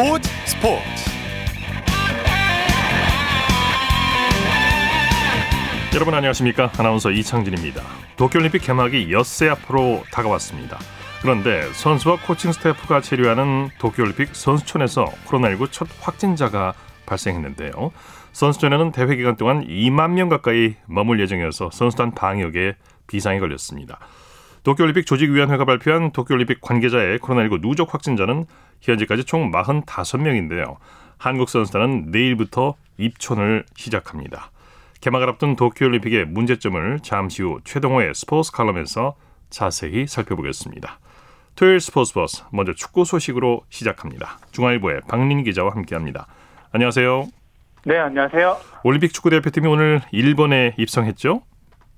스포츠 스포츠. 여러분 안녕하십니까? 아나운서 이창진입니다. 도쿄올림픽 개막이 엿새 앞으로 다가왔습니다. 그런데 선수와 코칭 스태프가 체류하는 도쿄올림픽 선수촌에서 코로나19 첫 확진자가 발생했는데요. 선수촌에는 대회 기간 동안 2만 명 가까이 머물 예정이어서 선수단 방역에 비상이 걸렸습니다. 도쿄올림픽 조직위원회가 발표한 도쿄올림픽 관계자의 코로나19 누적 확진자는 현재까지 총 45명인데요. 한국 선수단은 내일부터 입촌을 시작합니다. 개막을 앞둔 도쿄올림픽의 문제점을 잠시 후 최동호의 스포츠 칼럼에서 자세히 살펴보겠습니다. 토요일 스포츠 버스 먼저 축구 소식으로 시작합니다. 중앙일보의 박민 기자와 함께합니다. 안녕하세요. 네, 안녕하세요. 올림픽 축구 대표팀이 오늘 일본에 입성했죠?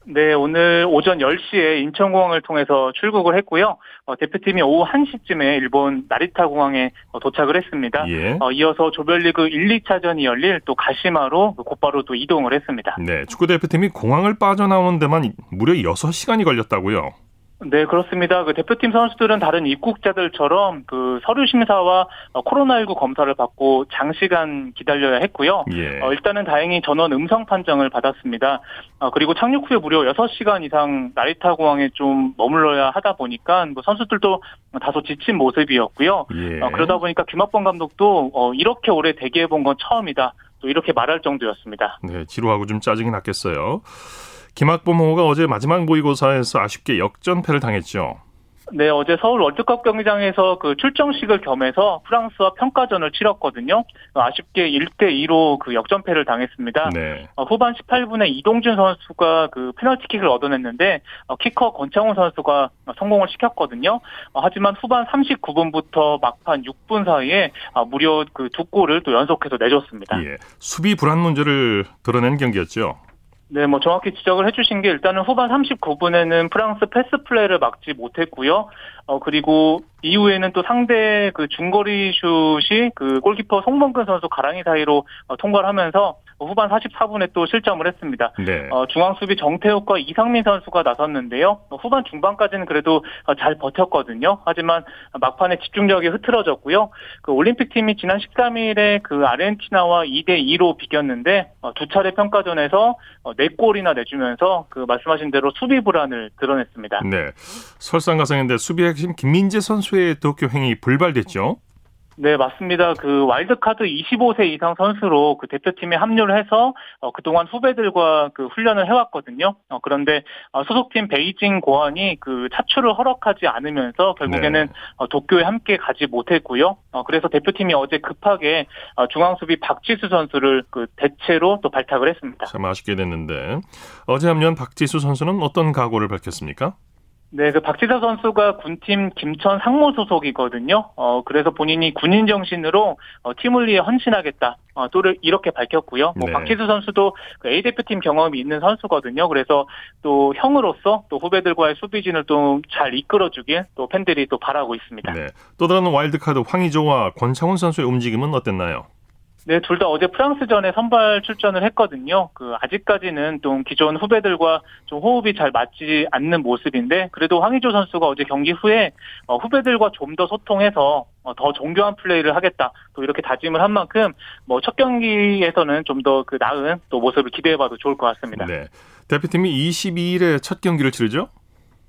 네, 오늘 오전 10시에 인천공항을 통해서 출국을 했고요. 어, 대표팀이 오후 1시쯤에 일본 나리타 공항에 어, 도착을 했습니다. 예. 어, 이어서 조별리그 1, 2차전이 열릴 또 가시마로 곧바로 또 이동을 했습니다. 네, 축구 대표팀이 공항을 빠져나오는 데만 무려 6시간이 걸렸다고요. 네, 그렇습니다. 그 대표팀 선수들은 다른 입국자들처럼 그 서류 심사와 어, 코로나19 검사를 받고 장시간 기다려야 했고요. 예. 어, 일단은 다행히 전원 음성 판정을 받았습니다. 어, 그리고 착륙 후에 무려 6시간 이상 나리타 공항에 좀 머물러야 하다 보니까 뭐 선수들도 다소 지친 모습이었고요. 예. 어, 그러다 보니까 김학범 감독도 어, 이렇게 오래 대기해 본 건 처음이다. 또 이렇게 말할 정도였습니다. 네, 지루하고 좀 짜증이 났겠어요. 김학범 호가 어제 마지막 모의고사에서 아쉽게 역전패를 당했죠. 네, 어제 서울 월드컵 경기장에서 그 출정식을 겸해서 프랑스와 평가전을 치렀거든요. 아쉽게 1대2로 그 역전패를 당했습니다. 네. 어, 후반 18분에 이동준 선수가 그 페널티킥을 얻어냈는데 어, 키커 권창훈 선수가 성공을 시켰거든요. 어, 하지만 후반 39분부터 막판 6분 사이에 어, 무려 그 두 골을 또 연속해서 내줬습니다. 예. 수비 불안 문제를 드러낸 경기였죠. 네, 뭐 정확히 지적을 해주신 게 일단은 후반 39분에는 프랑스 패스 플레이를 막지 못했고요. 어 그리고 이후에는 또 상대 그 중거리 슛이 그 골키퍼 송범근 선수 가랑이 사이로 어, 통과를 하면서 후반 44분에 또 실점을 했습니다. 네. 어, 중앙 수비 정태욱과 이상민 선수가 나섰는데요. 어, 후반 중반까지는 그래도 어, 잘 버텼거든요. 하지만 막판에 집중력이 흐트러졌고요. 그 올림픽 팀이 지난 13일에 그 아르헨티나와 2대 2로 비겼는데 어, 두 차례 평가전에서 어, 4골이나 내주면서 그 말씀하신 대로 수비 불안을 드러냈습니다. 네. 설상가상인데 수비 핵심 김민재 선수의 도쿄 행위 불발됐죠. 네, 맞습니다. 그 와일드카드 25세 이상 선수로 그 대표팀에 합류를 해서 어, 그동안 후배들과 그 훈련을 해왔거든요. 어, 그런데 어, 소속팀 베이징 고안이 그 차출을 허락하지 않으면서 결국에는 네. 어, 도쿄에 함께 가지 못했고요. 어, 그래서 대표팀이 어제 급하게 어, 중앙수비 박지수 선수를 그 대체로 또 발탁을 했습니다. 참 아쉽게 됐는데 어제 합류한 박지수 선수는 어떤 각오를 밝혔습니까? 네, 그 박지서 선수가 군팀 김천 상무 소속이거든요. 어, 그래서 본인이 군인 정신으로 어, 팀을 위해 헌신하겠다. 어, 또 이렇게 밝혔고요. 뭐 네. 박지수 선수도 그 A 대표팀 경험이 있는 선수거든요. 그래서 또 형으로서 또 후배들과의 수비진을 좀잘 이끌어주길 또 팬들이 또 바라고 있습니다. 네. 또 다른 와일드카드 황의조와 권창훈 선수의 움직임은 어땠나요? 네, 둘 다 어제 프랑스전에 선발 출전을 했거든요. 그 아직까지는 좀 기존 후배들과 좀 호흡이 잘 맞지 않는 모습인데 그래도 황의조 선수가 어제 경기 후에 어, 후배들과 좀 더 소통해서 어, 더 정교한 플레이를 하겠다. 또 이렇게 다짐을 한 만큼 뭐 첫 경기에서는 좀 더 그 나은 또 모습을 기대해봐도 좋을 것 같습니다. 네. 대표팀이 22일에 첫 경기를 치르죠?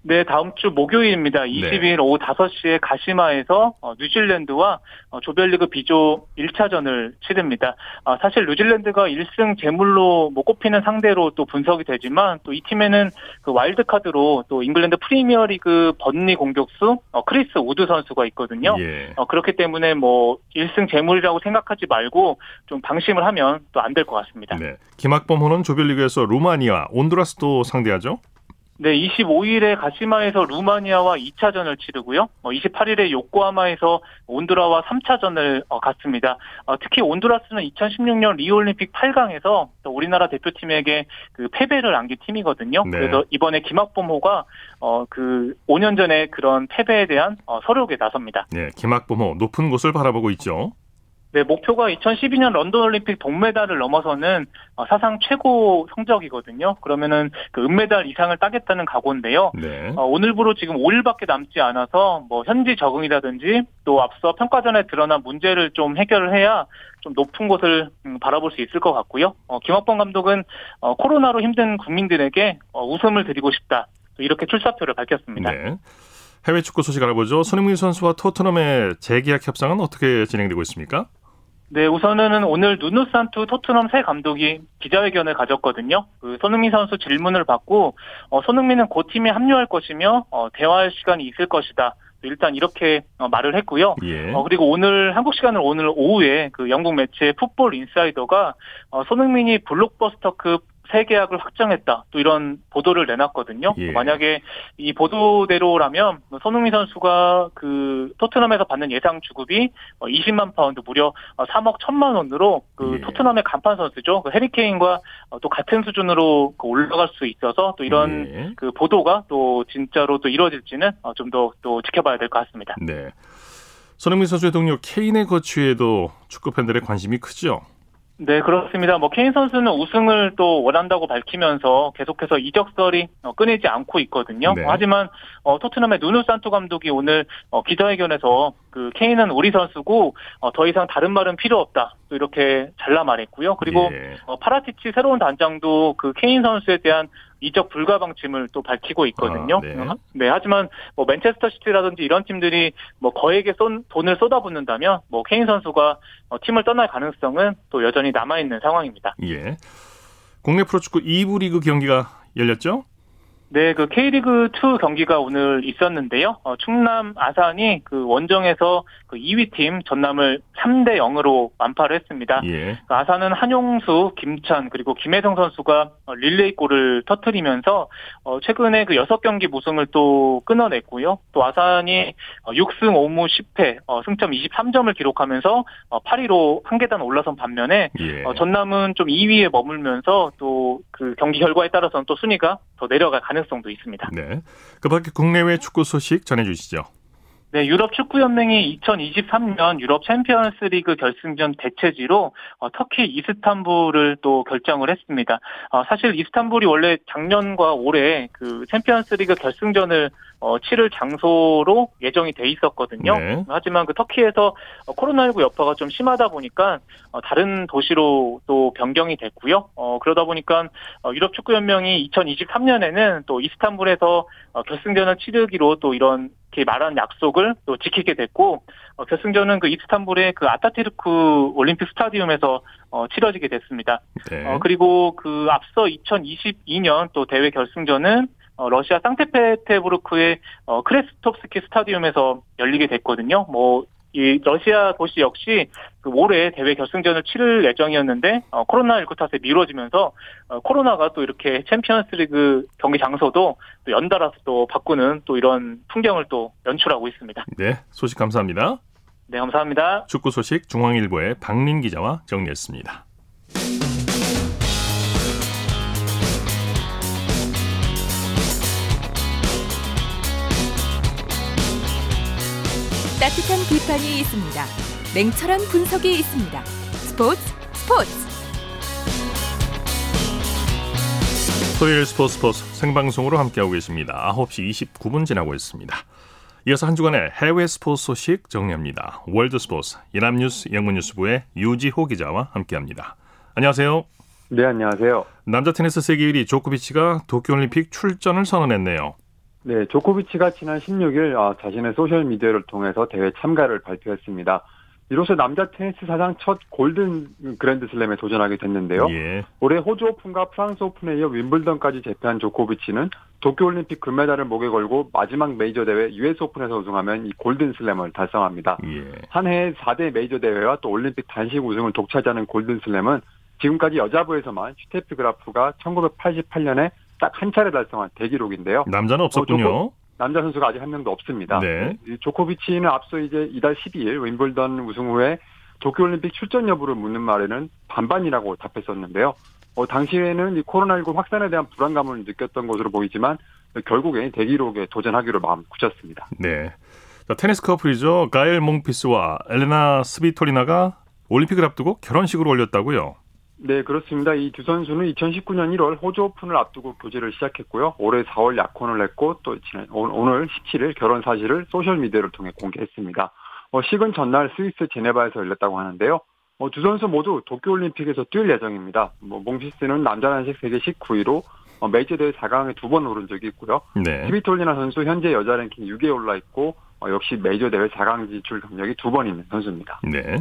네, 다음 주 목요일입니다. 22일 오후 5시에 가시마에서 어, 뉴질랜드와 어, 조별리그 B조 1차전을 치릅니다. 아, 사실 뉴질랜드가 1승 제물로 뭐 꼽히는 상대로 또 분석이 되지만 또 이 팀에는 그 와일드카드로 또 잉글랜드 프리미어리그 번리 공격수 어, 크리스 우드 선수가 있거든요. 예. 어, 그렇기 때문에 뭐 1승 제물이라고 생각하지 말고 좀 방심을 하면 또 안 될 것 같습니다. 네. 김학범 호는 조별리그에서 루마니아, 온두라스도 상대하죠? 네, 25일에 가시마에서 루마니아와 2차전을 치르고요. 어, 28일에 요코하마에서 온두라와 3차전을 어, 갔습니다. 어, 특히 온두라스는 2016년 리우올림픽 8강에서 우리나라 대표팀에게 그 패배를 안긴 팀이거든요. 네. 그래서 이번에 김학범호가 어, 그 5년 전에 그런 패배에 대한 어, 서력에 나섭니다. 네. 김학범 호 높은 곳을 바라보고 있죠. 네, 목표가 2012년 런던 올림픽 동메달을 넘어서는 어, 사상 최고 성적이거든요. 그러면은 그 은메달 이상을 따겠다는 각오인데요. 네. 어, 오늘부로 지금 5일밖에 남지 않아서 뭐 현지 적응이라든지 또 앞서 평가전에 드러난 문제를 좀 해결을 해야 좀 높은 곳을 음, 바라볼 수 있을 것 같고요. 어, 김학범 감독은 어, 코로나로 힘든 국민들에게 어, 웃음을 드리고 싶다. 또 이렇게 출사표를 밝혔습니다. 네. 해외 축구 소식 알아보죠. 손흥민 선수와 토트넘의 재계약 협상은 어떻게 진행되고 있습니까? 네, 우선은 오늘 누누 산투 토트넘 새 감독이 기자회견을 가졌거든요. 그 손흥민 선수 질문을 받고 어, 손흥민은 곧 팀에 합류할 것이며 어, 대화할 시간이 있을 것이다. 일단 이렇게 어, 말을 했고요. 예. 어, 그리고 오늘 한국 시간으로 오늘 오후에 그 영국 매체 풋볼 인사이더가 어, 손흥민이 블록버스터급 새 계약을 확정했다. 또 이런 보도를 내놨거든요. 예. 만약에 이 보도대로라면 뭐 손흥민 선수가 그 토트넘에서 받는 예상 주급이 20만 파운드 무려 3억 1천만 원으로 그 예. 토트넘의 간판 선수죠. 그 해리 케인과 어, 또 같은 수준으로 그 올라갈 수 있어서 또 이런 예. 그 보도가 또 진짜로 또 이루어질지는 어, 좀더 또 지켜봐야 될 것 같습니다. 네. 손흥민 선수의 동료 케인의 거취에도 축구 팬들의 관심이 크죠. 네, 그렇습니다. 뭐 케인 선수는 우승을 또 원한다고 밝히면서 계속해서 이적설이 어, 끊이지 않고 있거든요. 네. 하지만 어, 토트넘의 누누 산토 감독이 오늘 어, 기자회견에서 그 케인은 우리 선수고 어, 더 이상 다른 말은 필요 없다. 또 이렇게 잘라 말했고요. 그리고 예. 어, 파라티치 새로운 단장도 그 케인 선수에 대한 이적 불가 방침을 또 밝히고 있거든요. 아, 네. 네, 하지만 뭐 맨체스터 시티라든지 이런 팀들이 뭐 거액의 쏜- 돈을 쏟아붓는다면 뭐 케인 선수가 어, 팀을 떠날 가능성은 또 여전히 남아 있는 상황입니다. 예. 국내 프로축구 2부 리그 경기가 열렸죠? 네, 그 K리그 2 경기가 오늘 있었는데요. 어, 충남 아산이 그 원정에서 그 2위 팀 전남을 3대 0으로 완파를 했습니다. 예. 그 아산은 한용수, 김찬 그리고 김혜성 선수가 어, 릴레이 골을 터트리면서 어, 최근에 그 6경기 무승을 또 끊어냈고요. 또 아산이 어, 6승 5무 10패 어, 승점 23점을 기록하면서 어, 8위로 한 계단 올라선 반면에 예. 어, 전남은 좀 2위에 머물면서 또 그 경기 결과에 따라서는 또 순위가 더 내려갈 가능성 도 있습니다. 네. 그 밖에 국내외 축구 소식 전해 주시죠. 네, 유럽 축구 연맹이 2023년 유럽 챔피언스 리그 결승전 대체지로 어, 터키 이스탄불을 또 결정을 했습니다. 어, 사실 이스탄불이 원래 작년과 올해 그 챔피언스 리그 결승전을 어, 치를 장소로 예정이 돼 있었거든요. 네. 하지만 그 터키에서 어, 코로나19 여파가 좀 심하다 보니까 어, 다른 도시로 또 변경이 됐고요. 어, 그러다 보니까 어, 유럽 축구 연맹이 2023년에는 또 이스탄불에서 어, 결승전을 치르기로 또 이런 이렇게 말한 약속을 또 지키게 됐고 어, 결승전은 그 이스탄불의 그 아타티르크 올림픽 스타디움에서 어, 치러지게 됐습니다. 네. 어, 그리고 그 앞서 2022년 또 대회 결승전은 어, 러시아 상테페테부르크의 어, 크레스톱스키 스타디움에서 열리게 됐거든요. 뭐, 이 러시아 도시 역시 그 올해 대회 결승전을 치를 예정이었는데 어, 코로나19 탓에 미뤄지면서 어, 코로나가 또 이렇게 챔피언스리그 경기 장소도 또 연달아서 또 바꾸는 또 이런 풍경을 또 연출하고 있습니다. 네. 소식 감사합니다. 네, 감사합니다. 축구 소식 중앙일보의 박린 기자와 정리했습니다. 따뜻한 비판이 있습니다. 냉철한 분석이 있습니다. 스포츠 스포츠 토요일 스포츠 스포츠 생방송으로 함께하고 계십니다. 9시 29분 지나고 있습니다. 이어서 한 주간의 해외 스포츠 소식 정리합니다. 월드 스포츠 연합뉴스 영문뉴스부의 유지호 기자와 함께합니다. 안녕하세요. 네, 안녕하세요. 남자 테니스 세계 1위 조코비치가 도쿄올림픽 출전을 선언했네요. 네, 조코비치가 지난 16일 아, 자신의 소셜 미디어를 통해서 대회 참가를 발표했습니다. 이로써 남자 테니스 사상 첫 골든 그랜드슬램에 도전하게 됐는데요. 예. 올해 호주 오픈과 프랑스 오픈에 이어 윈블던까지 제패한 조코비치는 도쿄올림픽 금메달을 목에 걸고 마지막 메이저 대회 US 오픈에서 우승하면 이 골든슬램을 달성합니다. 예. 한 해에 4대 메이저 대회와 또 올림픽 단식 우승을 독차지하는 골든슬램은 지금까지 여자부에서만 슈테프 그라프가 1988년에 딱 한 차례 달성한 대기록인데요. 남자는 없었군요. 남자 선수가 아직 한 명도 없습니다. 네. 이 조코비치는 앞서 이제 이달 12일 윈블던 우승 후에 도쿄올림픽 출전 여부를 묻는 말에는 반반이라고 답했었는데요. 어, 당시에는 이 코로나19 확산에 대한 불안감을 느꼈던 것으로 보이지만 결국에 대기록에 도전하기로 마음 굳혔습니다. 네. 자, 테니스 커플이죠. 가일 몽피스와 엘레나 스비토리나가 올림픽을 앞두고 결혼식을 올렸다고요? 네, 그렇습니다. 이 두 선수는 2019년 1월 호주 오픈을 앞두고 교제를 시작했고요. 올해 4월 약혼을 했고 또 지난 오늘 17일 결혼 사실을 소셜 미디어를 통해 공개했습니다. 어, 식은 전날 스위스 제네바에서 열렸다고 하는데요. 어, 두 선수 모두 도쿄올림픽에서 뛸 예정입니다. 뭐 몽피스는 남자 단식 세계 19위로 어, 메이저 대회 4강에 두 번 오른 적이 있고요. 네. 스비토리나 선수 현재 여자 랭킹 6위에 올라 있고 어, 역시 메이저 대회 4강 진출 경력이 두 번 있는 선수입니다. 네.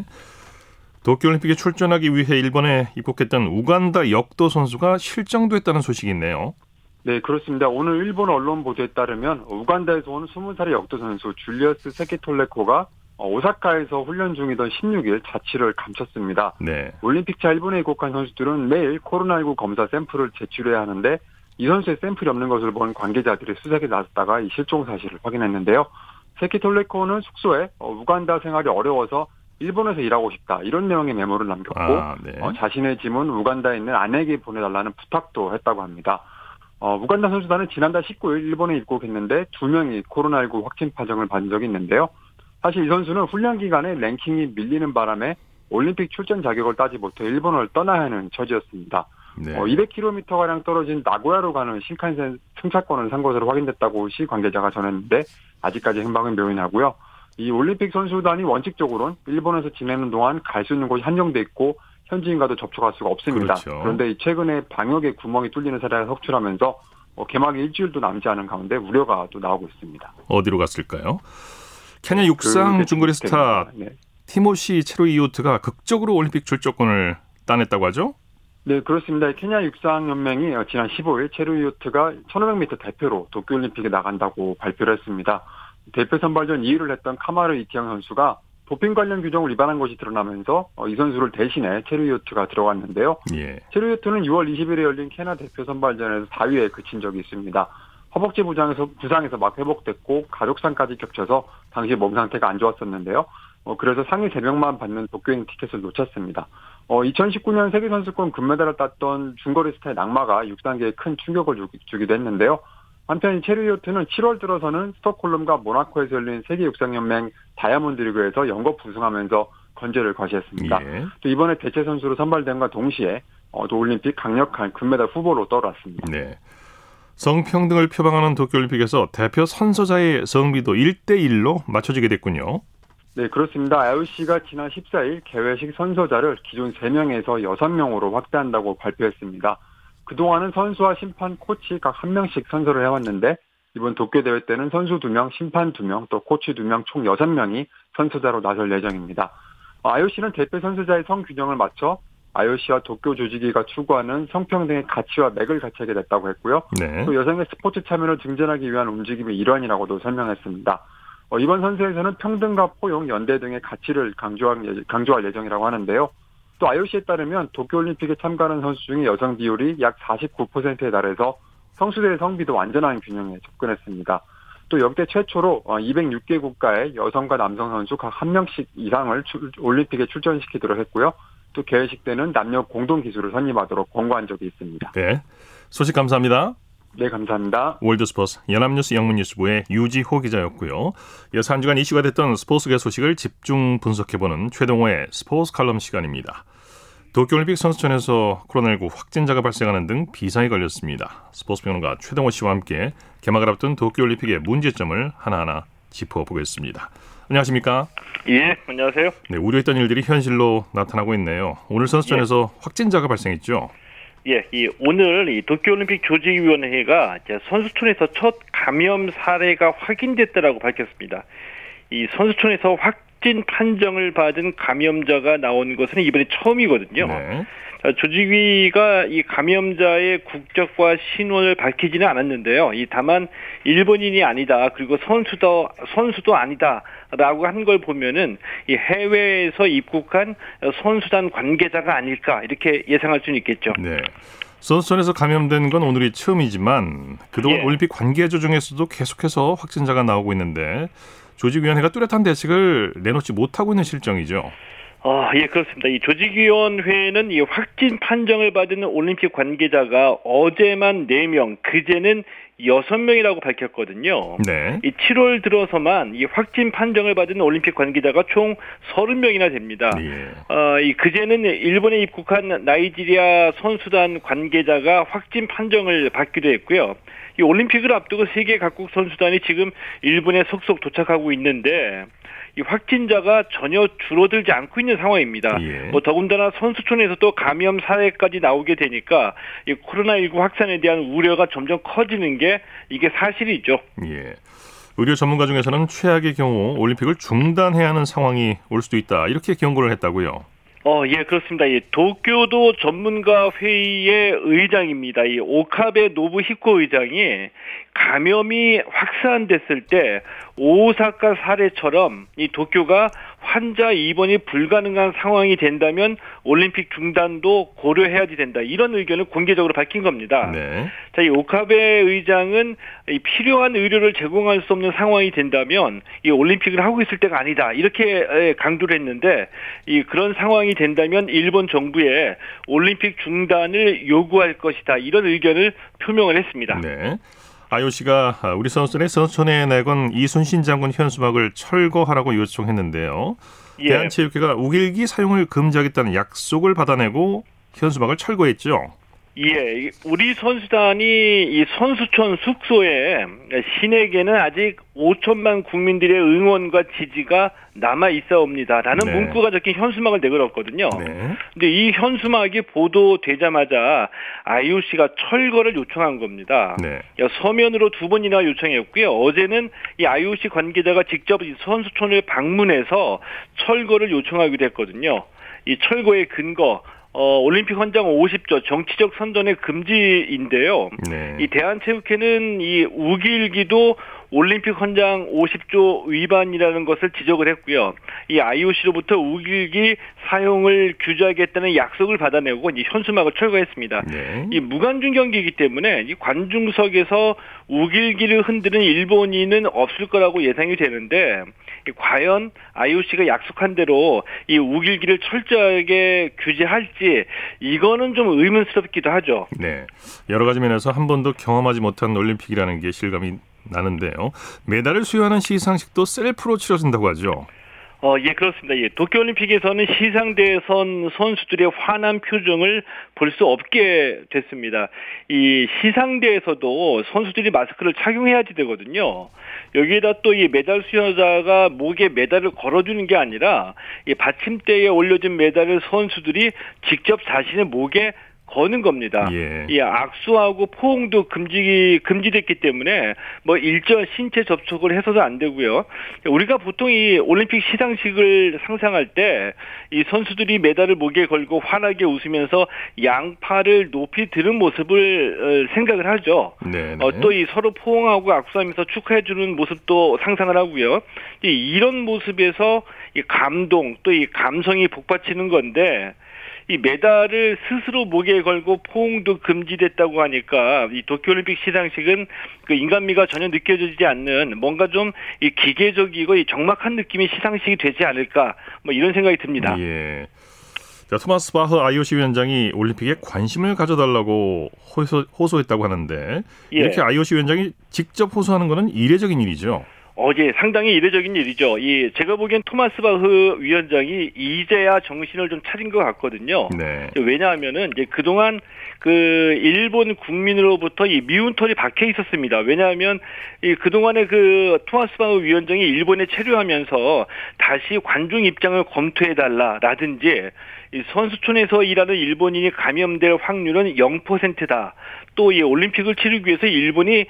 도쿄올림픽에 출전하기 위해 일본에 입국했던 우간다 역도 선수가 실종됐다는 소식이 있네요. 네, 그렇습니다. 오늘 일본 언론 보도에 따르면 우간다에서 온 20살의 역도 선수 줄리어스 세키톨레코가 오사카에서 훈련 중이던 16일 자취를 감췄습니다. 네. 올림픽차 일본에 입국한 선수들은 매일 코로나19 검사 샘플을 제출해야 하는데 이 선수의 샘플이 없는 것을 본 관계자들이 수색에 나섰다가 이 실종 사실을 확인했는데요. 세키톨레코는 숙소에 우간다 생활이 어려워서 일본에서 일하고 싶다 이런 내용의 메모를 남겼고 아, 네. 어, 자신의 짐은 우간다에 있는 아내에게 보내달라는 부탁도 했다고 합니다. 어, 우간다 선수단은 지난달 19일 일본에 입국했는데 두 명이 코로나19 확진 판정을 받은 적이 있는데요. 사실 이 선수는 훈련 기간에 랭킹이 밀리는 바람에 올림픽 출전 자격을 따지 못해 일본을 떠나야 하는 처지였습니다. 네. 어, 200km 가량 떨어진 나고야로 가는 신칸센 승차권을 산 것으로 확인됐다고 시 관계자가 전했는데 아직까지 행방은 묘연하고요. 이 올림픽 선수단이 원칙적으로는 일본에서 지내는 동안 갈 수 있는 곳이 한정돼 있고 현지인과도 접촉할 수가 없습니다. 그렇죠. 그런데 최근에 방역에 구멍이 뚫리는 사례가 속출하면서 어, 개막이 일주일도 남지 않은 가운데 우려가 또 나오고 있습니다. 어디로 갔을까요? 케냐 육상 그 중거리 스타 네. 티모시 체로이오트가 극적으로 올림픽 출전권을 따냈다고 하죠? 네, 그렇습니다. 케냐 육상연맹이 어, 지난 15일 체루이오트가 1500m 대표로 도쿄올림픽에 나간다고 발표를 했습니다. 대표 선발전 2위를 했던 카마르 이티앙 선수가 도핑 관련 규정을 위반한 것이 드러나면서 어, 이 선수를 대신해 체루이오트가 들어갔는데요. 예. 체루이오트는 6월 20일에 열린 케냐 대표 선발전에서 4위에 그친 적이 있습니다. 허벅지 부상에서 부상에서 막 회복됐고 가족상까지 겹쳐서 당시 몸 상태가 안 좋았었는데요. 어, 그래서 상위 3명만 받는 도쿄행 티켓을 놓쳤습니다. 어, 2019년 세계선수권 금메달을 땄던 중거리 스타의 낙마가 육상계에 큰 충격을 주, 주기도 했는데요. 한편 체르이오트는 7월 들어서는 스톡홀름과 모나코에서 열린 세계육상연맹 다이아몬드 리그에서 연거 우승하면서 건재를 과시했습니다. 예. 또 이번에 대체 선수로 선발됨과 동시에 어, 또 올림픽 강력한 금메달 후보로 떠올랐습니다. 네. 성평등을 표방하는 도쿄올림픽에서 대표 선서자의 성비도 1대1로 맞춰지게 됐군요. 네, 그렇습니다. IOC가 지난 14일 개회식 선서자를 기존 3명에서 6명으로 확대한다고 발표했습니다. 그동안은 선수와 심판, 코치 각 한 명씩 선서를 해왔는데 이번 도쿄 대회 때는 선수 2명, 심판 2명, 또 코치 2명 총 6명이 선서자로 나설 예정입니다. IOC는 대표 선수자의 성균형을 맞춰 IOC와 도쿄 조직위가 추구하는 성평등의 가치와 맥을 갖추게 됐다고 했고요. 네. 또 여성의 스포츠 참여를 증진하기 위한 움직임의 일환이라고도 설명했습니다. 어, 이번 선수에서는 평등과 포용, 연대 등의 가치를 예- 강조할 예정이라고 하는데요. 또 IOC에 따르면 도쿄올림픽에 참가하는 선수 중에 여성 비율이 약 49%에 달해서 성수대의 성비도 완전한 균형에 접근했습니다. 또 역대 최초로 206개 국가의 여성과 남성 선수 각 한 명씩 이상을 출- 올림픽에 출전시키도록 했고요. 또 개회식 때는 남녀 공동 기술을 선임하도록 권고한 적이 있습니다. 네. 소식 감사합니다. 네, 감사합니다. 월드스포츠 연합뉴스 영문뉴스부의 유지호 기자였고요. 이어서 한 주간 이슈가 됐던 스포츠계 소식을 집중 분석해보는 최동호의 스포츠 칼럼 시간입니다. 도쿄올림픽 선수촌에서 코로나19 확진자가 발생하는 등 비상이 걸렸습니다. 스포츠 평론가 최동호 씨와 함께 개막을 앞둔 도쿄올림픽의 문제점을 하나하나 짚어보겠습니다. 안녕하십니까? 예, 안녕하세요. 네, 우려했던 일들이 현실로 나타나고 있네요. 오늘 선수촌에서 확진자가 발생했죠. 예, 이 오늘 이 도쿄올림픽 조직위원회가 이제 선수촌에서 첫 감염 사례가 확인됐다라고 밝혔습니다. 이 선수촌에서 확 진 판정을 받은 감염자가 나온 것은 이번에 처음이거든요. 네. 자, 조직위가 이 감염자의 국적과 신원을 밝히지는 않았는데요. 이 다만 일본인이 아니다. 그리고 선수도 선수도 아니다라고 한 걸 보면은 이 해외에서 입국한 선수단 관계자가 아닐까 이렇게 예상할 수는 있겠죠. 네. 선수촌에서 감염된 건 오늘이 처음이지만 그동안 예. 올림픽 관계자 중에서도 계속해서 확진자가 나오고 있는데 조직위원회가 뚜렷한 대책을 내놓지 못하고 있는 실정이죠. 어, 예, 그렇습니다. 이 조직위원회는 이 확진 판정을 받은 올림픽 관계자가 어제만 4명, 그제는 6명이라고 밝혔거든요. 네. 이 7월 들어서만 이 확진 판정을 받은 올림픽 관계자가 총 30명이나 됩니다. 예. 어, 이 그제는 일본에 입국한 나이지리아 선수단 관계자가 확진 판정을 받기도 했고요. 이 올림픽을 앞두고 세계 각국 선수단이 지금 일본에 속속 도착하고 있는데 이 확진자가 전혀 줄어들지 않고 있는 상황입니다. 예. 뭐 더군다나 선수촌에서도 감염 사례까지 나오게 되니까 이 코로나19 확산에 대한 우려가 점점 커지는 게 이게 사실이죠. 예. 의료 전문가 중에서는 최악의 경우 올림픽을 중단해야 하는 상황이 올 수도 있다. 이렇게 경고를 했다고요. 어, 예, 그렇습니다. 이 도쿄도 전문가 회의의 의장입니다. 이 오카베 노부히코 의장이 감염이 확산됐을 때 오사카 사례처럼 이 도쿄가 환자 입원이 불가능한 상황이 된다면 올림픽 중단도 고려해야지 된다. 이런 의견을 공개적으로 밝힌 겁니다. 네. 자, 이 오카베 의장은 이 필요한 의료를 제공할 수 없는 상황이 된다면 이 올림픽을 하고 있을 때가 아니다. 이렇게 강조를 했는데 이 그런 상황이 된다면 일본 정부에 올림픽 중단을 요구할 것이다. 이런 의견을 표명을 했습니다. 네. IOC가 우리 선수들의 선수촌에 내건 이순신 장군 현수막을 철거하라고 요청했는데요. 예. 대한체육회가 우길기 사용을 금지하겠다는 약속을 받아내고 현수막을 철거했죠. 예, 우리 선수단이 이 선수촌 숙소에 신에게는 아직 5천만 국민들의 응원과 지지가 남아 있어옵니다라는 네. 문구가 적힌 현수막을 내걸었거든요. 네. 근데 이 현수막이 보도되자마자 IOC가 철거를 요청한 겁니다. 네. 서면으로 두 번이나 요청했고요. 어제는 이 IOC 관계자가 직접 이 선수촌을 방문해서 철거를 요청하기도 했거든요. 이 철거의 근거 어, 올림픽 헌장 50조 정치적 선전의 금지인데요. 네. 이 대한체육회는 이 우길기도 올림픽 헌장 50조 위반이라는 것을 지적을 했고요. 이 IOC로부터 우길기 사용을 규제하겠다는 약속을 받아내고 이제 현수막을 철거했습니다. 네. 이 무관중 경기이기 때문에 이 관중석에서 우길기를 흔드는 일본인은 없을 거라고 예상이 되는데 이 과연 IOC가 약속한 대로 이 우길기를 철저하게 규제할지 이거는 좀 의문스럽기도 하죠. 네. 여러 가지 면에서 한 번도 경험하지 못한 올림픽이라는 게 실감이 나는데요. 메달을 수여하는 시상식도 셀프로 치러진다고 하죠. 어, 예, 그렇습니다. 예, 도쿄올림픽에서는 시상대선 선수들의 환한 표정을 볼 수 없게 됐습니다. 이 시상대에서도 선수들이 마스크를 착용해야지 되거든요. 여기에다 또 이 메달 수여자가 목에 메달을 걸어주는 게 아니라 이 받침대에 올려진 메달을 선수들이 직접 자신의 목에 거는 겁니다. 예. 이 악수하고 포옹도 금지 금지됐기 때문에 뭐 일절 신체 접촉을 해서도 안 되고요. 우리가 보통 이 올림픽 시상식을 상상할 때 이 선수들이 메달을 목에 걸고 환하게 웃으면서 양팔을 높이 드는 모습을 어, 생각을 하죠. 네. 어, 또 이 서로 포옹하고 악수하면서 축하해 주는 모습도 상상을 하고요. 이 이런 모습에서 이 감동 또 이 감성이 복받치는 건데 이 메달을 스스로 목에 걸고 포옹도 금지됐다고 하니까 이 도쿄올림픽 시상식은 그 인간미가 전혀 느껴지지 않는 뭔가 좀 이 기계적이고 이 정막한 느낌의 시상식이 되지 않을까 뭐 이런 생각이 듭니다. 예. 자, 토마스 바흐 IOC 위원장이 올림픽에 관심을 가져달라고 호소, 호소했다고 하는데 예. 이렇게 IOC 위원장이 직접 호소하는 것은 이례적인 일이죠. 어제 상당히 이례적인 일이죠. 이 제가 보기엔 토마스 바흐 위원장이 이제야 정신을 좀 차린 것 같거든요. 네. 왜냐하면은 이제 그동안 그 일본 국민으로부터 이 미운 털이 박혀 있었습니다. 왜냐하면 이 그동안에 그 토마스 바흐 위원장이 일본에 체류하면서 다시 관중 입장을 검토해 달라라든지 이 선수촌에서 일하는 일본인이 감염될 확률은 0%다. 또 이 올림픽을 치르기 위해서 일본이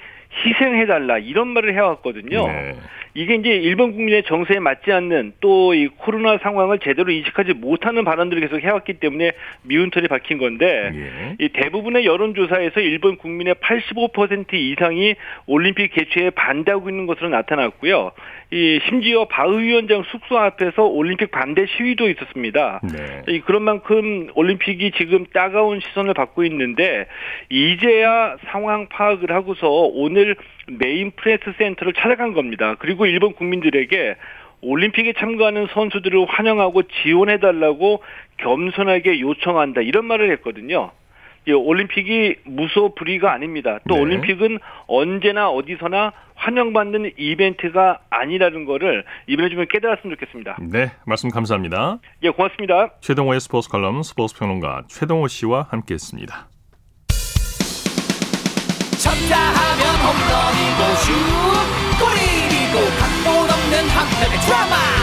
희생해달라 이런 말을 해왔거든요. 네. 이게 이제 일본 국민의 정서에 맞지 않는 또 이 코로나 상황을 제대로 인식하지 못하는 발언들을 계속 해왔기 때문에 미운 털이 박힌 건데 예. 이 대부분의 여론조사에서 일본 국민의 85% 이상이 올림픽 개최에 반대하고 있는 것으로 나타났고요. 이 심지어 바흐 위원장 숙소 앞에서 올림픽 반대 시위도 있었습니다. 네. 이 그런 만큼 올림픽이 지금 따가운 시선을 받고 있는데 이제야 상황 파악을 하고서 오늘 메인 프레스 센터를 찾아간 겁니다. 그리고 일본 국민들에게 올림픽에 참가하는 선수들을 환영하고 지원해달라고 겸손하게 요청한다 이런 말을 했거든요. 이 올림픽이 무소 불위가 아닙니다. 또 네. 올림픽은 언제나 어디서나 환영받는 이벤트가 아니라는 거를 이번에 좀 깨달았으면 좋겠습니다. 네, 말씀 감사합니다. 예, 고맙습니다. 최동호의 스포츠 칼럼 스포츠 평론가 최동호 씨와 함께했습니다. 쳤다 하면 홈런이고 슛 골이고 각본 없는 한편의 드라마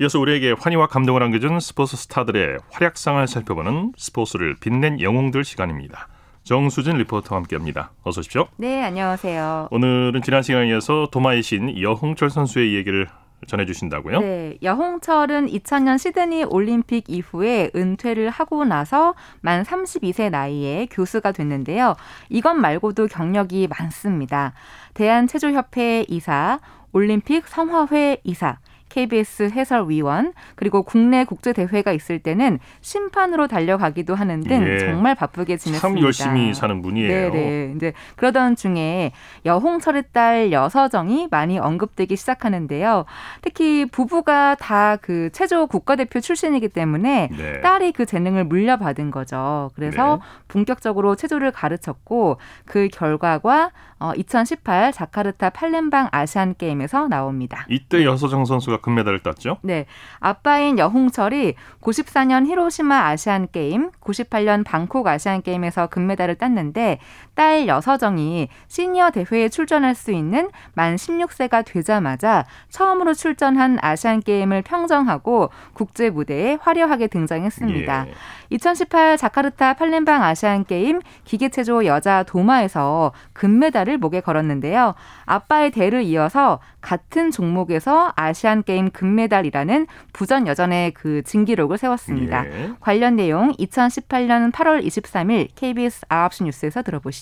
이어서 우리에게 환희와 감동을 안겨준 스포츠 스타들의 활약상을 살펴보는 스포츠를 빛낸 영웅들 시간입니다. 정수진 리포터와 함께합니다. 어서 오십시오. 네, 안녕하세요. 오늘은 지난 시간에 이어서 도마의 신 여홍철 선수의 얘기를 전해주신다고요? 네, 여홍철은 2000년 시드니 올림픽 이후에 은퇴를 하고 나서 만 32세 나이에 교수가 됐는데요. 이것 말고도 경력이 많습니다. 대한체조협회 이사, 올림픽 성화회 이사, KBS 해설위원, 그리고 국내 국제 대회가 있을 때는 심판으로 달려가기도 하는 등 예. 정말 바쁘게 지냈습니다. 참 열심히 사는 분이에요. 네네. 이제 그러던 중에 여홍철의 딸 여서정이 많이 언급되기 시작하는데요. 특히 부부가 다 그 체조 국가대표 출신이기 때문에 네. 딸이 그 재능을 물려받은 거죠. 그래서 네. 본격적으로 체조를 가르쳤고 그 결과가 어, 2018 자카르타 팔렘방 아시안 게임에서 나옵니다. 이때 여서정 선수가 금메달을 땄죠? 네. 아빠인 여홍철이 94년 히로시마 아시안 게임, 98년 방콕 아시안 게임에서 금메달을 땄는데 딸 여서정이 시니어 대회에 출전할 수 있는 만 16세가 되자마자 처음으로 출전한 아시안 게임을 평정하고 국제 무대에 화려하게 등장했습니다. 예. 2018 자카르타 팔렘방 아시안 게임 기계체조 여자 도마에서 금메달을 목에 걸었는데요. 아빠의 대를 이어서 같은 종목에서 아시안 게임 금메달이라는 부전 여전의 그 진기록을 세웠습니다. 예. 관련 내용 2018년 8월 23일 KBS 9시 뉴스에서 들어보시죠.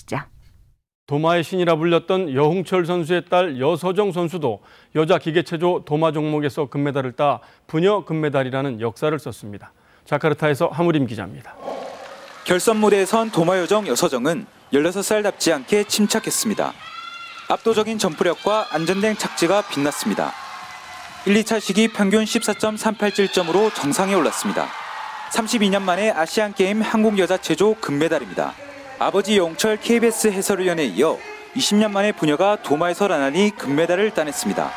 도마의 신이라 불렸던 여홍철 선수의 딸 여서정 선수도 여자 기계체조 도마 종목에서 금메달을 따 부녀 금메달이라는 역사를 썼습니다. 자카르타에서 하무림 기자입니다. 결선 무대에 선 도마요정 여서정은 16살답지 않게 침착했습니다. 압도적인 점프력과 안전된 착지가 빛났습니다. 1, 2차 시기 평균 14.387점으로 정상에 올랐습니다. 32년 만에 아시안게임 한국 여자 체조 금메달입니다. 아버지 영철 KBS 해설위원에 이어 20년 만에 부녀가 도마에서 나란히 금메달을 따냈습니다.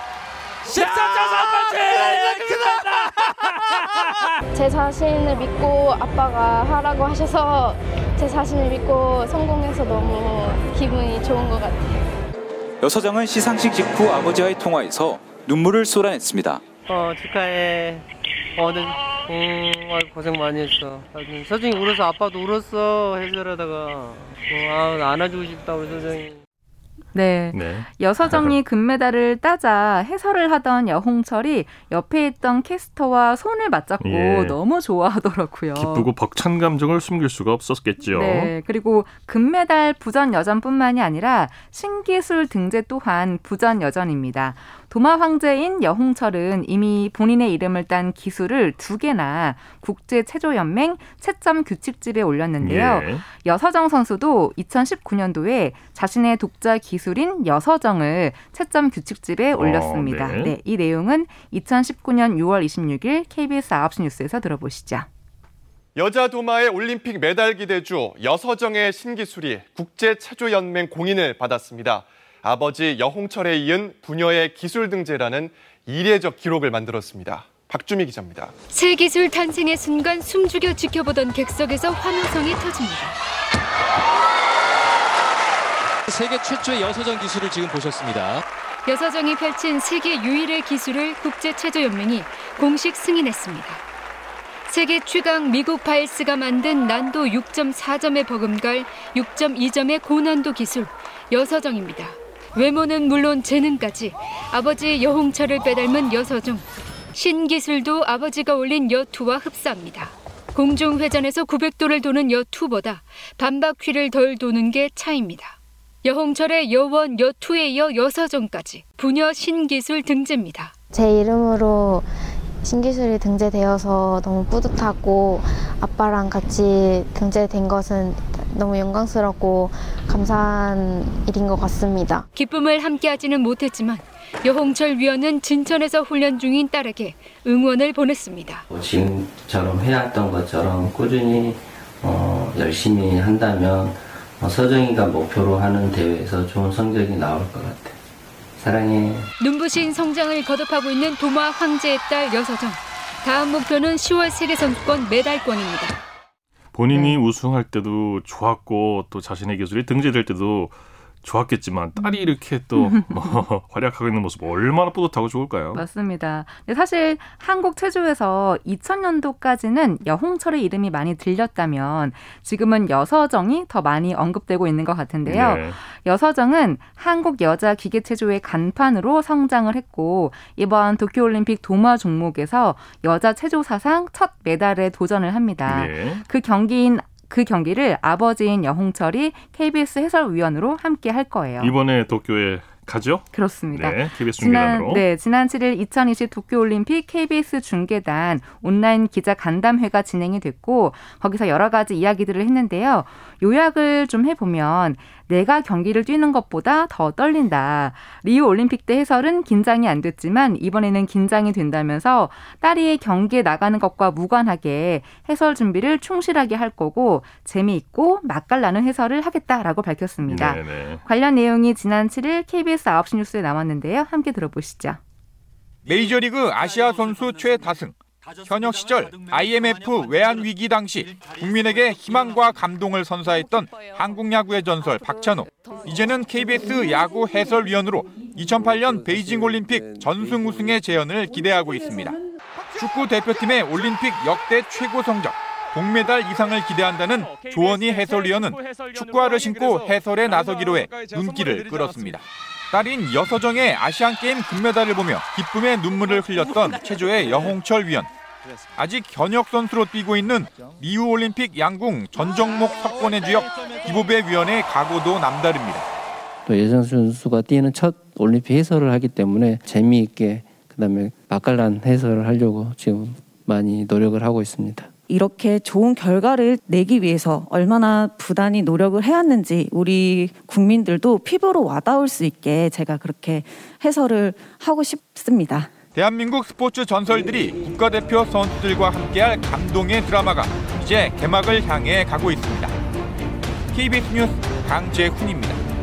제 자신을 믿고 아빠가 하라고 하셔서 제 자신을 믿고 성공해서 너무 기분이 좋은 것 같아요. 여서정은 시상식 직후 아버지와의 통화에서 눈물을 쏟아냈습니다. 어 축하해. 어, 네. 음, 아이고, 고생 많이 했어. 하여튼 서정이 울어서 아빠도 울었어 해설하다가 어, 아 안아주고 싶다 우리 서정이. 네. 네. 여서정이 금메달을 따자 해설을 하던 여홍철이 옆에 있던 캐스터와 손을 맞잡고 예. 너무 좋아하더라고요. 기쁘고 벅찬 감정을 숨길 수가 없었겠죠. 네, 그리고 금메달 부전 여전뿐만이 아니라 신기술 등재 또한 부전 여전입니다. 도마 황제인 여홍철은 이미 본인의 이름을 딴 기술을 두 개나 국제 체조 연맹 채점 규칙집에 올렸는데요. 예. 여서정 선수도 2019년도에 자신의 독자 기술인 여서정을 채점 규칙집에 올렸습니다. 네. 네, 이 내용은 2019년 6월 26일 KBS 9시 뉴스에서 들어보시죠. 여자 도마의 올림픽 메달 기대주 여서정의 신기술이 국제체조연맹 공인을 받았습니다. 아버지 여홍철에 이은 부녀의 기술 등재라는 이례적 기록을 만들었습니다. 박주미 기자입니다. 새 기술 탄생의 순간 숨죽여 지켜보던 객석에서 환호성이 터집니다. 세계 최초의 여서정 기술을 지금 보셨습니다. 여서정이 펼친 세계 유일의 기술을 국제체조연맹이 공식 승인했습니다. 세계 최강 미국 바일스가 만든 난도 6.4점에 버금갈 6.2점의 고난도 기술 여서정입니다. 외모는 물론 재능까지 아버지 여홍철을 빼닮은 여서정. 신기술도 아버지가 올린 여투와 흡사합니다. 공중회전에서 900도를 도는 여투보다 반바퀴를 덜 도는 게 차이입니다. 여홍철의 여원, 여투에 이어 여서정까지 부녀 신기술 등재입니다. 제 이름으로 신기술이 등재되어서 너무 뿌듯하고 아빠랑 같이 등재된 것은 너무 영광스럽고 감사한 일인 것 같습니다. 기쁨을 함께하지는 못했지만 여홍철 위원은 진천에서 훈련 중인 딸에게 응원을 보냈습니다. 뭐 지금처럼 해왔던 것처럼 꾸준히 어, 열심히 한다면 어, 서정이가 목표로 하는 대회에서 좋은 성적이 나올 것 같아. 사랑해. 눈부신 성장을 거듭하고 있는 도마 황제의 딸 여서정. 다음 목표는 10월 세계 선수권 메달권입니다. 본인이 우승할 때도 좋았고 또 자신의 기술이 등재될 때도 좋았겠지만 딸이 이렇게 또 뭐, 활약하고 있는 모습 얼마나 뿌듯하고 좋을까요? 맞습니다. 근데 사실 한국 체조에서 2000년도까지는 여홍철의 이름이 많이 들렸다면 지금은 여서정이 더 많이 언급되고 있는 것 같은데요. 네. 여서정은 한국 여자 기계 체조의 간판으로 성장을 했고 이번 도쿄올림픽 도마 종목에서 여자 체조 사상 첫 메달에 도전을 합니다. 네. 그 경기인 그 경기를 아버지인 여홍철이 KBS 해설위원으로 함께 할 거예요. 이번에 도쿄에 가죠? 그렇습니다. 네, KBS 지난, 중계단으로. 네, 지난 7일 2020 도쿄올림픽 KBS 중계단 온라인 기자 간담회가 진행이 됐고 거기서 여러 가지 이야기들을 했는데요. 요약을 좀 해보면 내가 경기를 뛰는 것보다 더 떨린다. 리우 올림픽 때 해설은 긴장이 안 됐지만 이번에는 긴장이 된다면서 딸이 경기에 나가는 것과 무관하게 해설 준비를 충실하게 할 거고 재미있고 맛깔나는 해설을 하겠다라고 밝혔습니다. 네네. 관련 내용이 지난 7일 KBS 9시 뉴스에 나왔는데요. 함께 들어보시죠. 메이저리그 아시아 선수 최다승. 현역 시절 IMF 외환 위기 당시 국민에게 희망과 감동을 선사했던 한국 야구의 전설 박찬호. 이제는 KBS 야구 해설위원으로 2008년 베이징 올림픽 전승 우승의 재현을 기대하고 있습니다. 축구 대표팀의 올림픽 역대 최고 성적 동메달 이상을 기대한다는 조원희 해설위원은 축구화를 신고 해설에 나서기로 해 눈길을 끌었습니다. 딸인 여서정의 아시안 게임 금메달을 보며 기쁨의 눈물을 흘렸던 체조의 여홍철 위원. 아직 현역 선수로 뛰고 있는 리우 올림픽 양궁 전 종목 석권의 주역 기보배 위원의 각오도 남다릅니다. 또 예정 선수가 뛰는 첫 올림픽 해설을 하기 때문에 재미있게 그다음에 맛깔난 해설을 하려고 지금 많이 노력을 하고 있습니다. 이렇게 좋은 결과를 내기 위해서 얼마나 부단히 노력을 해왔는지 우리 국민들도 피부로 와닿을 수 있게 제가 그렇게 해설을 하고 싶습니다. 대한민국 스포츠 전설들이 국가대표 선수들과 함께할 감동의 드라마가 이제 개막을 향해 가고 있습니다. KBS 뉴스 강재훈입니다.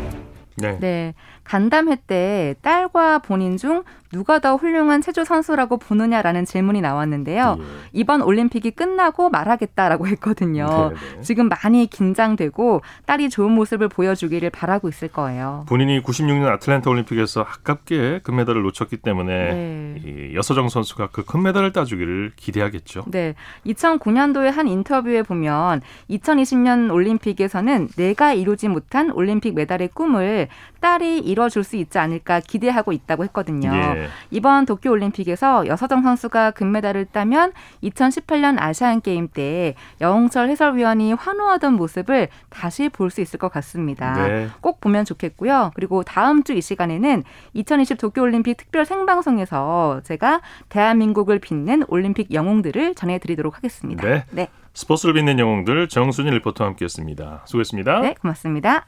네. 네. 간담회 때 딸과 본인 중 누가 더 훌륭한 체조 선수라고 보느냐라는 질문이 나왔는데요. 예. 이번 올림픽이 끝나고 말하겠다라고 했거든요. 네네. 지금 많이 긴장되고 딸이 좋은 모습을 보여주기를 바라고 있을 거예요. 본인이 96년 아틀란타 올림픽에서 아깝게 금메달을 놓쳤기 때문에 네. 이 여서정 선수가 그 금메달을 따주기를 기대하겠죠. 네. 2009년도에 한 인터뷰에 보면 2020년 올림픽에서는 내가 이루지 못한 올림픽 메달의 꿈을 딸이 이뤄줄 수 있지 않을까 기대하고 있다고 했거든요. 예. 이번 도쿄올림픽에서 여서정 선수가 금메달을 따면 2018년 아시안게임 때 여홍철 해설위원이 환호하던 모습을 다시 볼 수 있을 것 같습니다. 네. 꼭 보면 좋겠고요. 그리고 다음 주 이 시간에는 2020 도쿄올림픽 특별 생방송에서 제가 대한민국을 빛낸 올림픽 영웅들을 전해드리도록 하겠습니다. 네. 스포츠를 빛낸 영웅들 정순일 리포터와 함께했습니다. 수고했습니다. 네, 고맙습니다.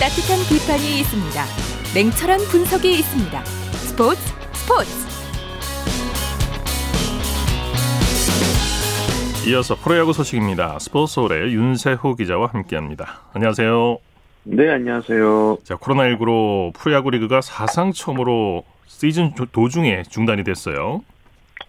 따뜻한 비판이 있습니다. 냉철한 분석이 있습니다. 스포츠 스포츠 이어서 프로야구 소식입니다. 스포츠홀의 윤세호 기자와 함께합니다. 안녕하세요. 네, 안녕하세요. 자, 코로나19로 프로야구 리그가 사상 처음으로 시즌 조- 도중에 중단이 됐어요.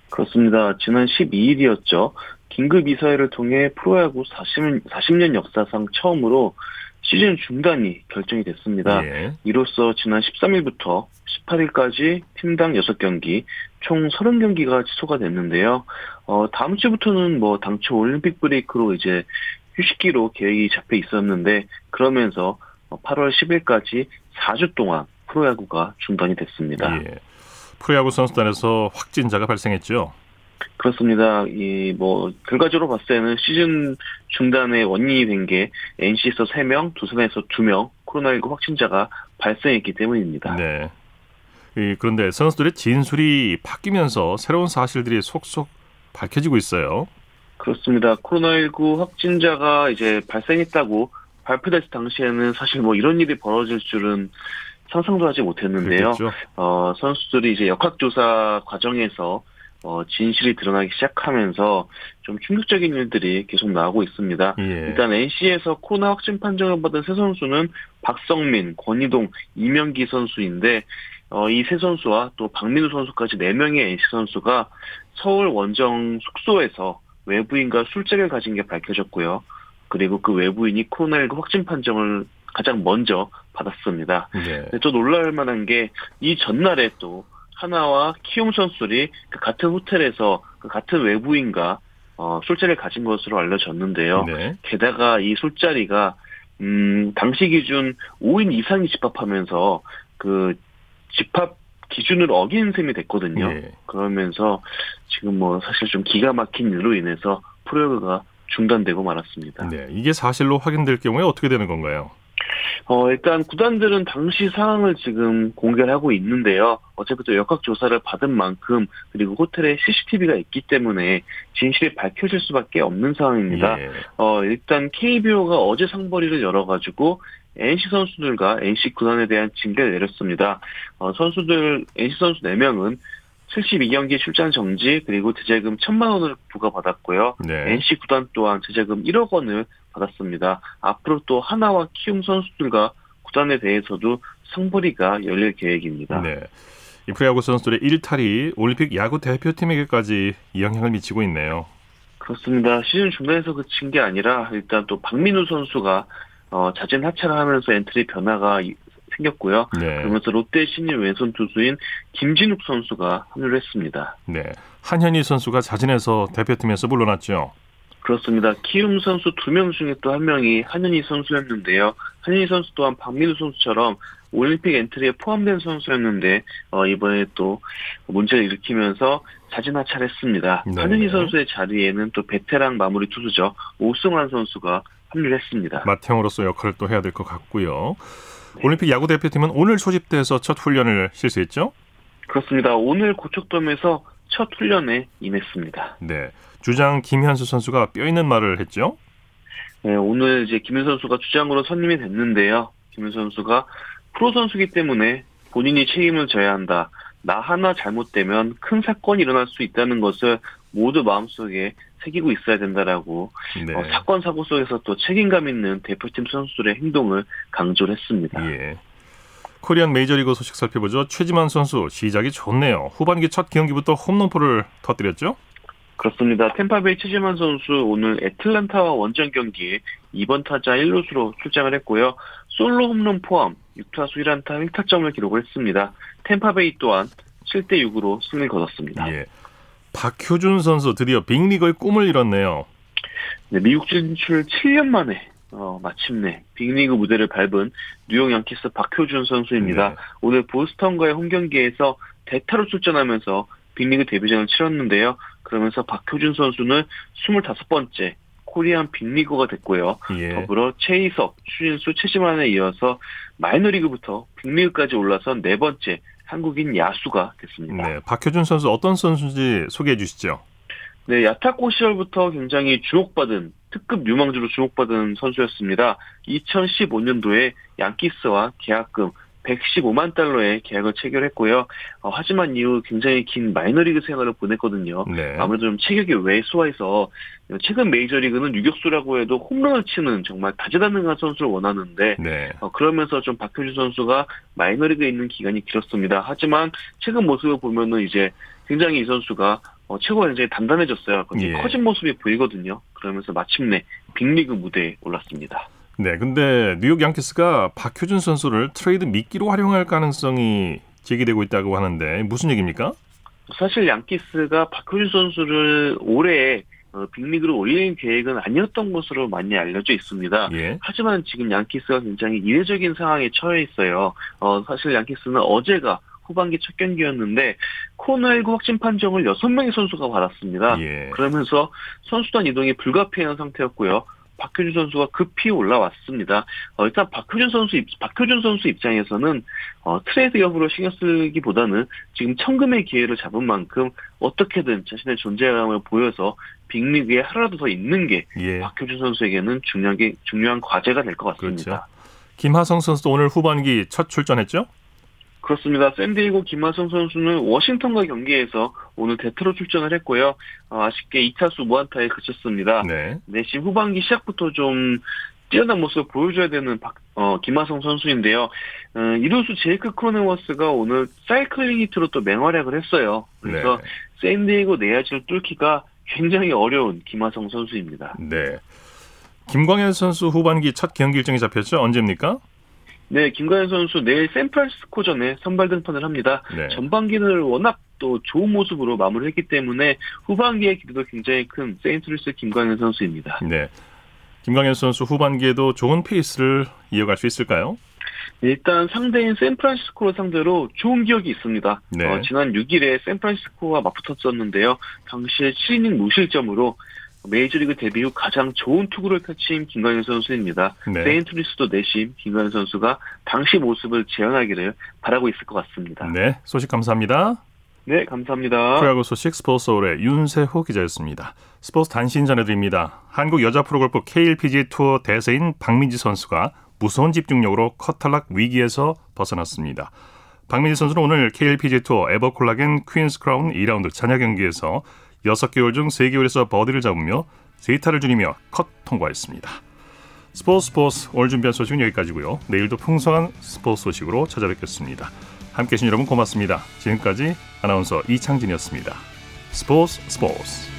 그렇습니다. 지난 12일이었죠. 긴급 이사회를 통해 프로야구 40, 40년 역사상 처음으로 시즌 중단이 결정이 됐습니다. 예. 이로써 지난 13일부터 18일까지 팀당 6경기, 총 30경기가 취소가 됐는데요. 어, 다음 주부터는 뭐 당초 올림픽 브레이크로 이제 휴식기로 계획이 잡혀 있었는데 그러면서 8월 10일까지 4주 동안 프로야구가 중단이 됐습니다. 예. 프로야구 선수단에서 확진자가 발생했죠. 그렇습니다. 이 뭐 결과적으로 봤을 때는 시즌 중단의 원인이 된 게 NC에서 3명, 두산에서 2명 코로나19 확진자가 발생했기 때문입니다. 네. 이, 그런데 선수들의 진술이 바뀌면서 새로운 사실들이 속속 밝혀지고 있어요. 그렇습니다. 코로나19 확진자가 이제 발생했다고 발표됐을 당시에는 사실 뭐 이런 일이 벌어질 줄은 상상도 하지 못했는데요. 그렇겠죠. 어, 선수들이 이제 역학조사 과정에서 어, 진실이 드러나기 시작하면서 좀 충격적인 일들이 계속 나오고 있습니다. 예. 일단 NC에서 코로나 확진 판정을 받은 세 선수는 박성민, 권희동, 이명기 선수인데 어, 이 세 선수와 또 박민우 선수까지 네 명의 NC 선수가 서울 원정 숙소에서 외부인과 술자리를 가진 게 밝혀졌고요. 그리고 그 외부인이 코로나19 확진 판정을 가장 먼저 받았습니다. 네. 근데 또 놀랄 만한 게 이 전날에 또 하나와 키움 선수들이 그 같은 호텔에서 그 같은 외부인과 어, 술자리를 가진 것으로 알려졌는데요. 네. 게다가 이 술자리가 음, 당시 기준 5인 이상이 집합하면서 그 집합 기준을 어긴 셈이 됐거든요. 예. 그러면서 지금 뭐 사실 좀 기가 막힌 일로 인해서 프로야구가 중단되고 말았습니다. 네. 이게 사실로 확인될 경우에 어떻게 되는 건가요? 어, 일단 구단들은 당시 상황을 지금 공개를 하고 있는데요. 어차피 또 역학조사를 받은 만큼 그리고 호텔에 CCTV가 있기 때문에 진실이 밝혀질 수밖에 없는 상황입니다. 예. 어, 일단 KBO가 어제 상벌위를 열어가지고 NC 선수들과 NC 구단에 대한 징계를 내렸습니다. 어, 선수들, NC 선수 4명은 72경기 출전 정지 그리고 대제금 1천만 원을 부과받았고요. 네. NC 구단 또한 제자금 1억 원을 받았습니다. 앞으로 또 하나와 키움 선수들과 구단에 대해서도 상벌위가 열릴 계획입니다. 네. 이 프로야구 선수들의 일탈이 올림픽 야구 대표팀에게까지 영향을 미치고 있네요. 그렇습니다. 시즌 중단에서 그친 게 아니라 일단 또 박민우 선수가 어, 자진 하차를 하면서 엔트리 변화가 이- 생겼고요. 네. 그러면서 롯데 신인 왼손 투수인 김진욱 선수가 합류를 했습니다. 네. 한현희 선수가 자진해서 대표팀에서 물러났죠. 그렇습니다. 키움 선수 두 명 중에 또 한 명이 한현희 선수였는데요. 한현희 선수 또한 박민우 선수처럼 올림픽 엔트리에 포함된 선수였는데 어, 이번에 또 문제를 일으키면서 자진 하차를 했습니다. 네. 한현희 선수의 자리에는 또 베테랑 마무리 투수죠. 오승환 선수가 합류를 했습니다. 맏형으로서 역할을 또 해야 될 것 같고요. 올림픽 야구 대표팀은 오늘 소집돼서 첫 훈련을 실시했죠. 그렇습니다. 오늘 고척돔에서 첫 훈련에 임했습니다. 네. 주장 김현수 선수가 뼈 있는 말을 했죠. 네, 오늘 이제 김현 선수가 주장으로 선임이 됐는데요. 김현 선수가 프로 선수기 때문에 본인이 책임을 져야 한다. 나 하나 잘못되면 큰 사건이 일어날 수 있다는 것을 모두 마음속에 새기고 있어야 된다라고 네. 어, 사건 사고 속에서 또 책임감 있는 대표팀 선수들의 행동을 강조를 했습니다. 예. 코리안 메이저리그 소식 살펴보죠. 최지만 선수 시작이 좋네요. 후반기 첫 경기부터 홈런포를 터뜨렸죠. 그렇습니다. 템파베이 최지만 선수 오늘 애틀란타와 원정 경기에 2번 타자 1루수로 출장을 했고요. 솔로 홈런 포함 6타수 1안타 1타점을 기록을 했습니다. 템파베이 또한 7대 6으로 승리를 거뒀습니다. 예. 박효준 선수 드디어 빅리그의 꿈을 이뤘네요. 네, 미국 진출 7년 만에 어, 마침내 빅리그 무대를 밟은 뉴욕 양키스 박효준 선수입니다. 네. 오늘 보스턴과의 홈 경기에서 대타로 출전하면서 빅리그 데뷔전을 치렀는데요. 그러면서 박효준 선수는 25번째 코리안 빅리거가 됐고요. 예. 더불어 최희석, 추진수, 최지만에 이어서 마이너리그부터 빅리그까지 올라선 네 번째 한국인 야수가 됐습니다. 네. 박효준 선수 어떤 선수인지 소개해 주시죠. 네, 야타코 시절부터 굉장히 주목받은 특급 유망주로 주목받은 선수였습니다. 2015년도에 양키스와 계약금 115만 달러의 계약을 체결했고요. 어, 하지만 이후 굉장히 긴 마이너리그 생활을 보냈거든요. 네. 아무래도 좀 체격이 왜소해서 최근 메이저리그는 유격수라고 해도 홈런을 치는 정말 다재다능한 선수를 원하는데 네. 어, 그러면서 좀 박효준 선수가 마이너리그에 있는 기간이 길었습니다. 하지만 최근 모습을 보면은 이제 굉장히 이 선수가 어, 체구가 굉장히 단단해졌어요. 예. 커진 모습이 보이거든요. 그러면서 마침내 빅리그 무대에 올랐습니다. 네. 근데 뉴욕 양키스가 박효준 선수를 트레이드 미끼로 활용할 가능성이 제기되고 있다고 하는데 무슨 얘기입니까? 사실 양키스가 박효준 선수를 올해 어, 빅리그로 올리는 계획은 아니었던 것으로 많이 알려져 있습니다. 예. 하지만 지금 양키스가 굉장히 이례적인 상황에 처해 있어요. 어, 사실 양키스는 어제가 후반기 첫 경기였는데 코로나19 확진 판정을 6명의 선수가 받았습니다. 예. 그러면서 선수단 이동이 불가피한 상태였고요. 박효준 선수가 급히 올라왔습니다. 어, 일단 박효준 선수 입, 박효준 선수 입장에서는 어, 트레이드 여부로 신경 쓰기보다는 지금 천금의 기회를 잡은 만큼 어떻게든 자신의 존재감을 보여서 빅리그에 하루라도 더 있는 게 예. 박효준 선수에게는 중요한 게 중요한 과제가 될 것 같습니다. 그렇죠. 김하성 선수도 오늘 후반기 첫 출전했죠? 그렇습니다. 샌디에고 김하성 선수는 워싱턴과 경기에서 오늘 대타로 출전을 했고요. 어, 아쉽게 2타수 무안타에 그쳤습니다. 네. 내심 후반기 시작부터 좀 뛰어난 모습을 보여줘야 되는 박, 어, 김하성 선수인데요. 어, 이루수 제이크 크로네워스가 오늘 사이클링 히트로 또 맹활약을 했어요. 그래서 네. 샌디에고 내야진을 뚫기가 굉장히 어려운 김하성 선수입니다. 네. 김광현 선수 후반기 첫 경기 일정이 잡혔죠? 언제입니까? 네, 김광현 선수 내일 샌프란시스코전에 선발 등판을 합니다. 네. 전반기를 워낙 또 좋은 모습으로 마무리했기 때문에 후반기의 기대도 굉장히 큰 세인트루이스 김광현 선수입니다. 네. 김광현 선수 후반기에도 좋은 페이스를 이어갈 수 있을까요? 일단 상대인 샌프란시스코를 상대로 좋은 기억이 있습니다. 네. 어, 지난 6일에 샌프란시스코와 맞붙었었는데요. 당시에 7이닝 무실점으로 메이저리그 데뷔 후 가장 좋은 투구를 펼친 김광현 선수입니다. 네. 세인트루이스도 내심 김광현 선수가 당시 모습을 재현하기를 바라고 있을 것 같습니다. 네. 소식 감사합니다. 네, 감사합니다. 프로야구 소식 스포츠 서울의 윤세호 기자였습니다. 스포츠 단신 전해드립니다. 한국 여자 프로골프 KLPGA 투어 대세인 박민지 선수가 무서운 집중력으로 컷탈락 위기에서 벗어났습니다. 박민지 선수는 오늘 KLPGA 투어 에버콜라겐 퀸스 크라운 2라운드 잔여 경기에서 6개 홀 중 3개 홀에서 버디를 잡으며 세 타를 줄이며 컷 통과했습니다. 스포츠 스포츠 오늘 준비한 소식은 여기까지고요. 내일도 풍성한 스포츠 소식으로 찾아뵙겠습니다. 함께해 주신 여러분 고맙습니다. 지금까지 아나운서 이창진이었습니다. 스포츠 스포츠